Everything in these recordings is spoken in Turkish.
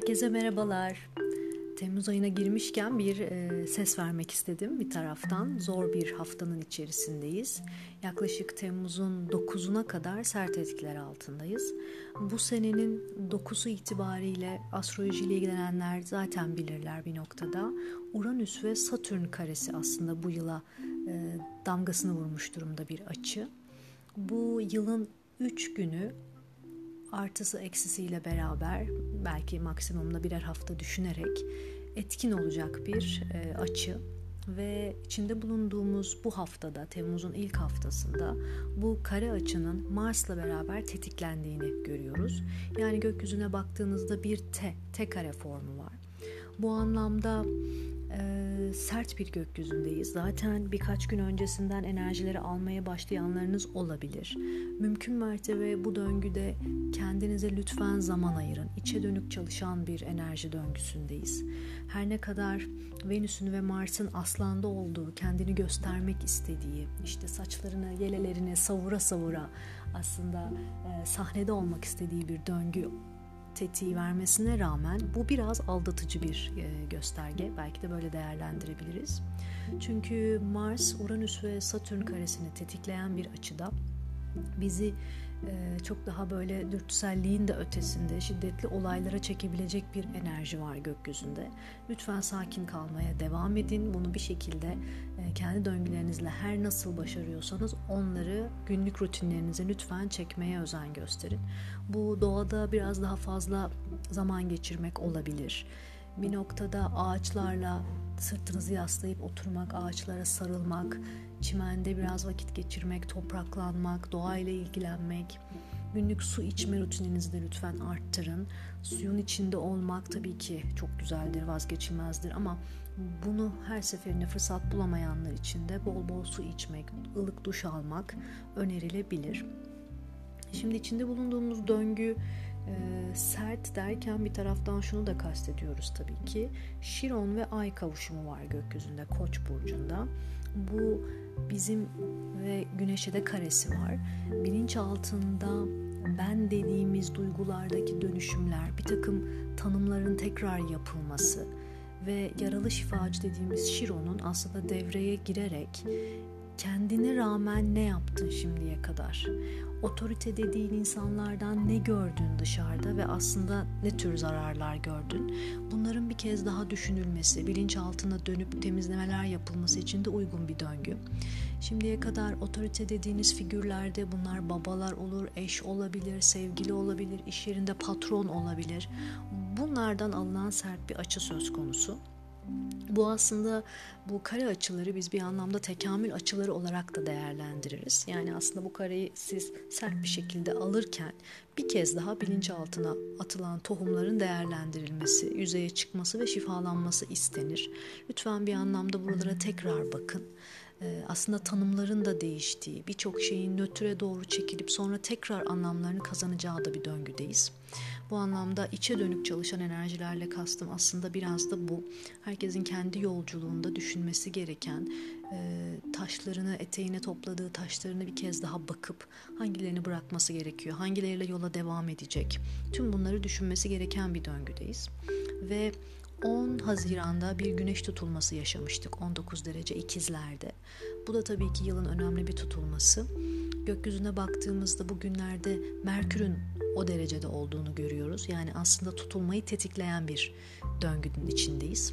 Herkese merhabalar. Temmuz ayına girmişken bir e, ses vermek istedim bir taraftan. Zor bir haftanın içerisindeyiz. Yaklaşık Temmuz'un 9'una kadar sert etkiler altındayız. Bu senenin 9'u itibariyle astrolojiyle ilgilenenler zaten bilirler bir noktada. Uranüs ve Satürn karesi aslında bu yıla e, damgasını vurmuş durumda bir açı. Bu yılın 3 günü artısı eksisiyle beraber belki maksimumda birer hafta düşünerek etkin olacak bir e, açı ve içinde bulunduğumuz bu haftada Temmuz'un ilk haftasında bu kare açının Mars'la beraber tetiklendiğini görüyoruz. Yani gökyüzüne baktığınızda bir T, T kare formu var. Bu anlamda e, sert bir gökyüzündeyiz. Zaten birkaç gün öncesinden enerjileri almaya başlayanlarınız olabilir. Mümkün mertebe bu döngüde kendinize lütfen zaman ayırın. İçe dönük çalışan bir enerji döngüsündeyiz. Her ne kadar Venüs'ün ve Mars'ın aslanda olduğu, kendini göstermek istediği, işte saçlarını, yelelerini savura savura aslında e, sahnede olmak istediği bir döngü tetiği vermesine rağmen bu biraz aldatıcı bir e, gösterge. Belki de böyle değerlendirebiliriz. Çünkü Mars, Uranüs ve Satürn karesini tetikleyen bir açıda bizi çok daha böyle dürtüselliğin de ötesinde şiddetli olaylara çekebilecek bir enerji var gökyüzünde. Lütfen sakin kalmaya devam edin. Bunu bir şekilde e, kendi döngülerinizle her nasıl başarıyorsanız onları günlük rutinlerinize lütfen çekmeye özen gösterin. Bu doğada biraz daha fazla zaman geçirmek olabilir. Bir noktada ağaçlarla sırtınızı yaslayıp oturmak, ağaçlara sarılmak, çimende biraz vakit geçirmek, topraklanmak, doğayla ilgilenmek, günlük su içme rutininizi de lütfen arttırın. Suyun içinde olmak tabii ki çok güzeldir, vazgeçilmezdir ama bunu her seferinde fırsat bulamayanlar için de bol bol su içmek, ılık duş almak önerilebilir. Şimdi içinde bulunduğumuz döngü e, sert derken bir taraftan şunu da kastediyoruz tabii ki. Şiron ve Ay kavuşumu var gökyüzünde Koç burcunda. Bu bizim ve Güneş'e de karesi var. Bilinç altında ben dediğimiz duygulardaki dönüşümler, bir takım tanımların tekrar yapılması ve yaralı şifacı dediğimiz Şiron'un aslında devreye girerek kendine rağmen ne yaptın şimdiye kadar? Otorite dediğin insanlardan ne gördün dışarıda ve aslında ne tür zararlar gördün? Bunların bir kez daha düşünülmesi, bilinçaltına dönüp temizlemeler yapılması için de uygun bir döngü. Şimdiye kadar otorite dediğiniz figürlerde bunlar babalar olur, eş olabilir, sevgili olabilir, iş yerinde patron olabilir. Bunlardan alınan sert bir açı söz konusu. Bu aslında bu kare açıları biz bir anlamda tekamül açıları olarak da değerlendiririz. Yani aslında bu kareyi siz sert bir şekilde alırken bir kez daha bilinçaltına atılan tohumların değerlendirilmesi, yüzeye çıkması ve şifalanması istenir. Lütfen bir anlamda buralara tekrar bakın. Ee, aslında tanımların da değiştiği, birçok şeyin nötre doğru çekilip sonra tekrar anlamlarını kazanacağı da bir döngüdeyiz. Bu anlamda içe dönük çalışan enerjilerle kastım aslında biraz da bu. Herkesin kendi yolculuğunda düşünmesi gereken e, taşlarını, eteğine topladığı taşlarını bir kez daha bakıp hangilerini bırakması gerekiyor, hangileriyle yola devam edecek. Tüm bunları düşünmesi gereken bir döngüdeyiz. Ve 10 Haziran'da bir güneş tutulması yaşamıştık 19 derece ikizlerde. Bu da tabii ki yılın önemli bir tutulması. Gökyüzüne baktığımızda bugünlerde Merkür'ün o derecede olduğunu görüyoruz. Yani aslında tutulmayı tetikleyen bir döngünün içindeyiz.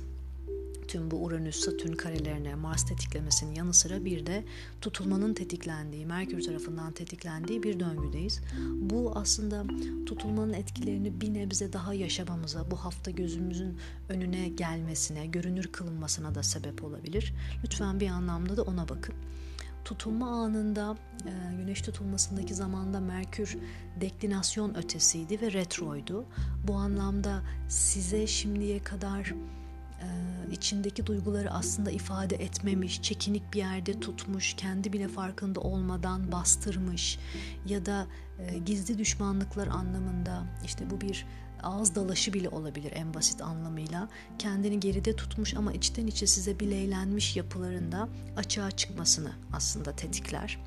Tüm bu Uranüs, Satürn karelerine Mars tetiklemesinin yanı sıra bir de tutulmanın tetiklendiği, Merkür tarafından tetiklendiği bir döngüdeyiz. Bu aslında tutulmanın etkilerini bir nebze daha yaşamamıza, bu hafta gözümüzün önüne gelmesine, görünür kılınmasına da sebep olabilir. Lütfen bir anlamda da ona bakın tutulma anında e, güneş tutulmasındaki zamanda Merkür deklinasyon ötesiydi ve retroydu. Bu anlamda size şimdiye kadar içindeki duyguları aslında ifade etmemiş, çekinik bir yerde tutmuş, kendi bile farkında olmadan bastırmış ya da e, gizli düşmanlıklar anlamında işte bu bir ağız dalaşı bile olabilir en basit anlamıyla. Kendini geride tutmuş ama içten içe size bileylenmiş yapılarında açığa çıkmasını aslında tetikler.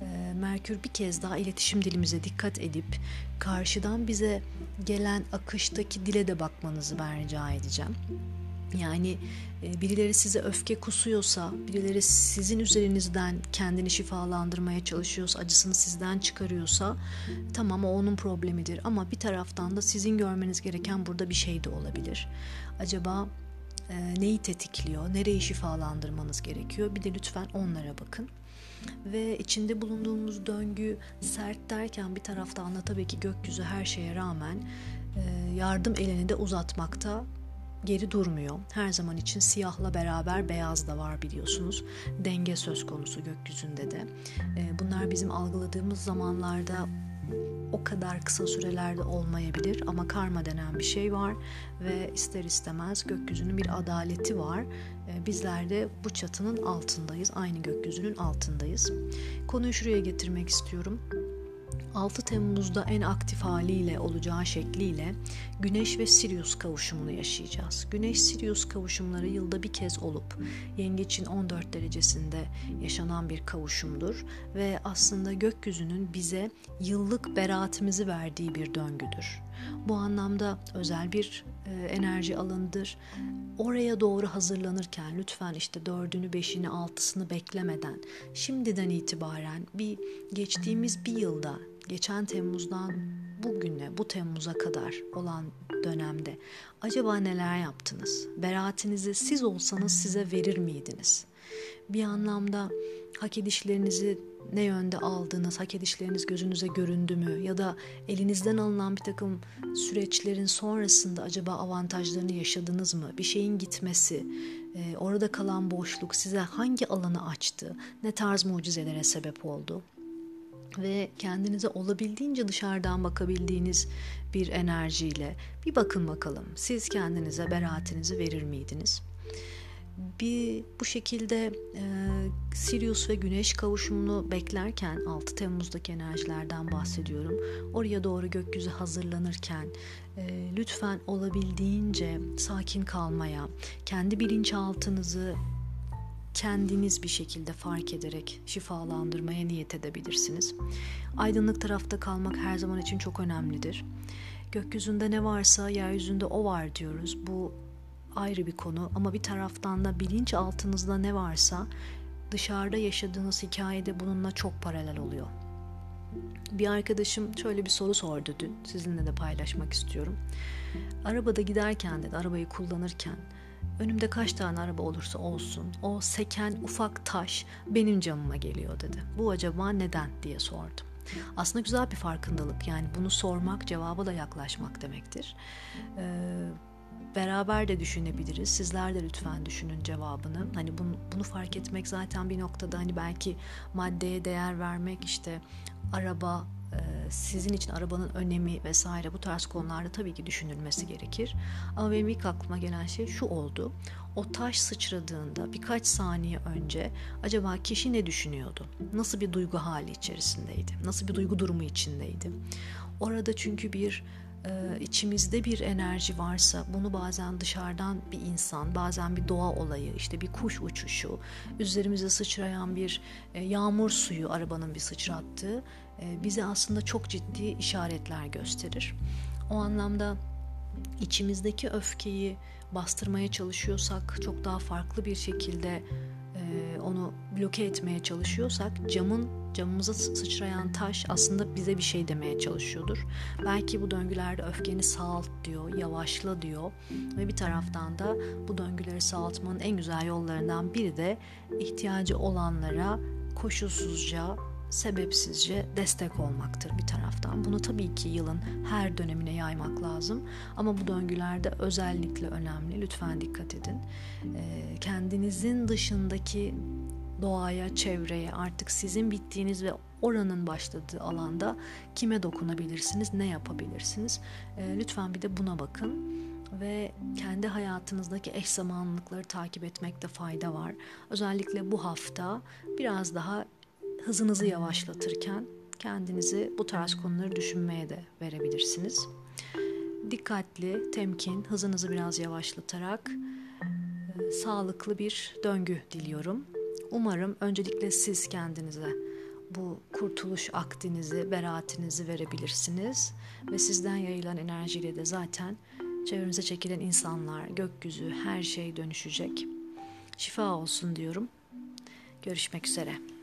e, Merkür bir kez daha iletişim dilimize dikkat edip karşıdan bize gelen akıştaki dile de bakmanızı ben rica edeceğim. Yani e, birileri size öfke kusuyorsa, birileri sizin üzerinizden kendini şifalandırmaya çalışıyorsa, acısını sizden çıkarıyorsa tamam o onun problemidir. Ama bir taraftan da sizin görmeniz gereken burada bir şey de olabilir. Acaba e, neyi tetikliyor, nereyi şifalandırmanız gerekiyor? Bir de lütfen onlara bakın. Ve içinde bulunduğumuz döngü sert derken bir taraftan da tabii ki gökyüzü her şeye rağmen e, yardım elini de uzatmakta geri durmuyor. Her zaman için siyahla beraber beyaz da var biliyorsunuz. Denge söz konusu gökyüzünde de. Ee, bunlar bizim algıladığımız zamanlarda o kadar kısa sürelerde olmayabilir ama karma denen bir şey var ve ister istemez gökyüzünün bir adaleti var. Ee, bizler de bu çatının altındayız, aynı gökyüzünün altındayız. Konuyu şuraya getirmek istiyorum. 6 Temmuz'da en aktif haliyle olacağı şekliyle Güneş ve Sirius kavuşumunu yaşayacağız. Güneş-Sirius kavuşumları yılda bir kez olup Yengeç'in 14 derecesinde yaşanan bir kavuşumdur ve aslında gökyüzünün bize yıllık beraatimizi verdiği bir döngüdür. Bu anlamda özel bir e, enerji alanıdır. Oraya doğru hazırlanırken lütfen işte dördünü, beşini, altısını beklemeden şimdiden itibaren bir geçtiğimiz bir yılda geçen Temmuz'dan bugüne, bu Temmuz'a kadar olan dönemde acaba neler yaptınız? Beraatinizi siz olsanız size verir miydiniz? Bir anlamda hak edişlerinizi ne yönde aldınız, hak edişleriniz gözünüze göründü mü ya da elinizden alınan bir takım süreçlerin sonrasında acaba avantajlarını yaşadınız mı? Bir şeyin gitmesi, e, orada kalan boşluk size hangi alanı açtı, ne tarz mucizelere sebep oldu? ve kendinize olabildiğince dışarıdan bakabildiğiniz bir enerjiyle bir bakın bakalım siz kendinize beraatinizi verir miydiniz? Bir bu şekilde e, Sirius ve Güneş kavuşumunu beklerken 6 Temmuz'daki enerjilerden bahsediyorum. Oraya doğru gökyüzü hazırlanırken e, lütfen olabildiğince sakin kalmaya, kendi bilinçaltınızı kendiniz bir şekilde fark ederek şifalandırmaya niyet edebilirsiniz. Aydınlık tarafta kalmak her zaman için çok önemlidir. Gökyüzünde ne varsa yeryüzünde o var diyoruz. Bu ayrı bir konu ama bir taraftan da bilinç altınızda ne varsa dışarıda yaşadığınız hikayede bununla çok paralel oluyor. Bir arkadaşım şöyle bir soru sordu dün. Sizinle de paylaşmak istiyorum. Arabada giderken dedi, arabayı kullanırken Önümde kaç tane araba olursa olsun o seken ufak taş benim camıma geliyor dedi. Bu acaba neden diye sordum. Aslında güzel bir farkındalık yani bunu sormak cevaba da yaklaşmak demektir. Ee, beraber de düşünebiliriz. Sizler de lütfen düşünün cevabını. Hani bunu, bunu fark etmek zaten bir noktada hani belki maddeye değer vermek işte araba e, sizin için arabanın önemi vesaire bu tarz konularda tabii ki düşünülmesi gerekir. Ama benim ilk aklıma gelen şey şu oldu. O taş sıçradığında birkaç saniye önce acaba kişi ne düşünüyordu? Nasıl bir duygu hali içerisindeydi? Nasıl bir duygu durumu içindeydi? Orada çünkü bir e, içimizde bir enerji varsa bunu bazen dışarıdan bir insan, bazen bir doğa olayı, işte bir kuş uçuşu, üzerimize sıçrayan bir e, yağmur suyu arabanın bir sıçrattığı e, bize aslında çok ciddi işaretler gösterir. O anlamda içimizdeki öfkeyi bastırmaya çalışıyorsak, çok daha farklı bir şekilde e, onu bloke etmeye çalışıyorsak camın camımıza sıçrayan taş aslında bize bir şey demeye çalışıyordur. Belki bu döngülerde öfkeni sağalt diyor, yavaşla diyor ve bir taraftan da bu döngüleri sağaltmanın en güzel yollarından biri de ihtiyacı olanlara koşulsuzca sebepsizce destek olmaktır bir taraftan. Bunu tabii ki yılın her dönemine yaymak lazım. Ama bu döngülerde özellikle önemli. Lütfen dikkat edin. Ee, kendinizin dışındaki doğaya, çevreye, artık sizin bittiğiniz ve oranın başladığı alanda kime dokunabilirsiniz, ne yapabilirsiniz? Ee, lütfen bir de buna bakın ve kendi hayatınızdaki eş zamanlılıkları takip etmekte fayda var. Özellikle bu hafta biraz daha hızınızı yavaşlatırken kendinizi bu tarz konuları düşünmeye de verebilirsiniz. Dikkatli, temkin, hızınızı biraz yavaşlatarak e, sağlıklı bir döngü diliyorum. Umarım öncelikle siz kendinize bu kurtuluş akdinizi, beraatinizi verebilirsiniz. Ve sizden yayılan enerjiyle de zaten çevrenize çekilen insanlar, gökyüzü, her şey dönüşecek. Şifa olsun diyorum. Görüşmek üzere.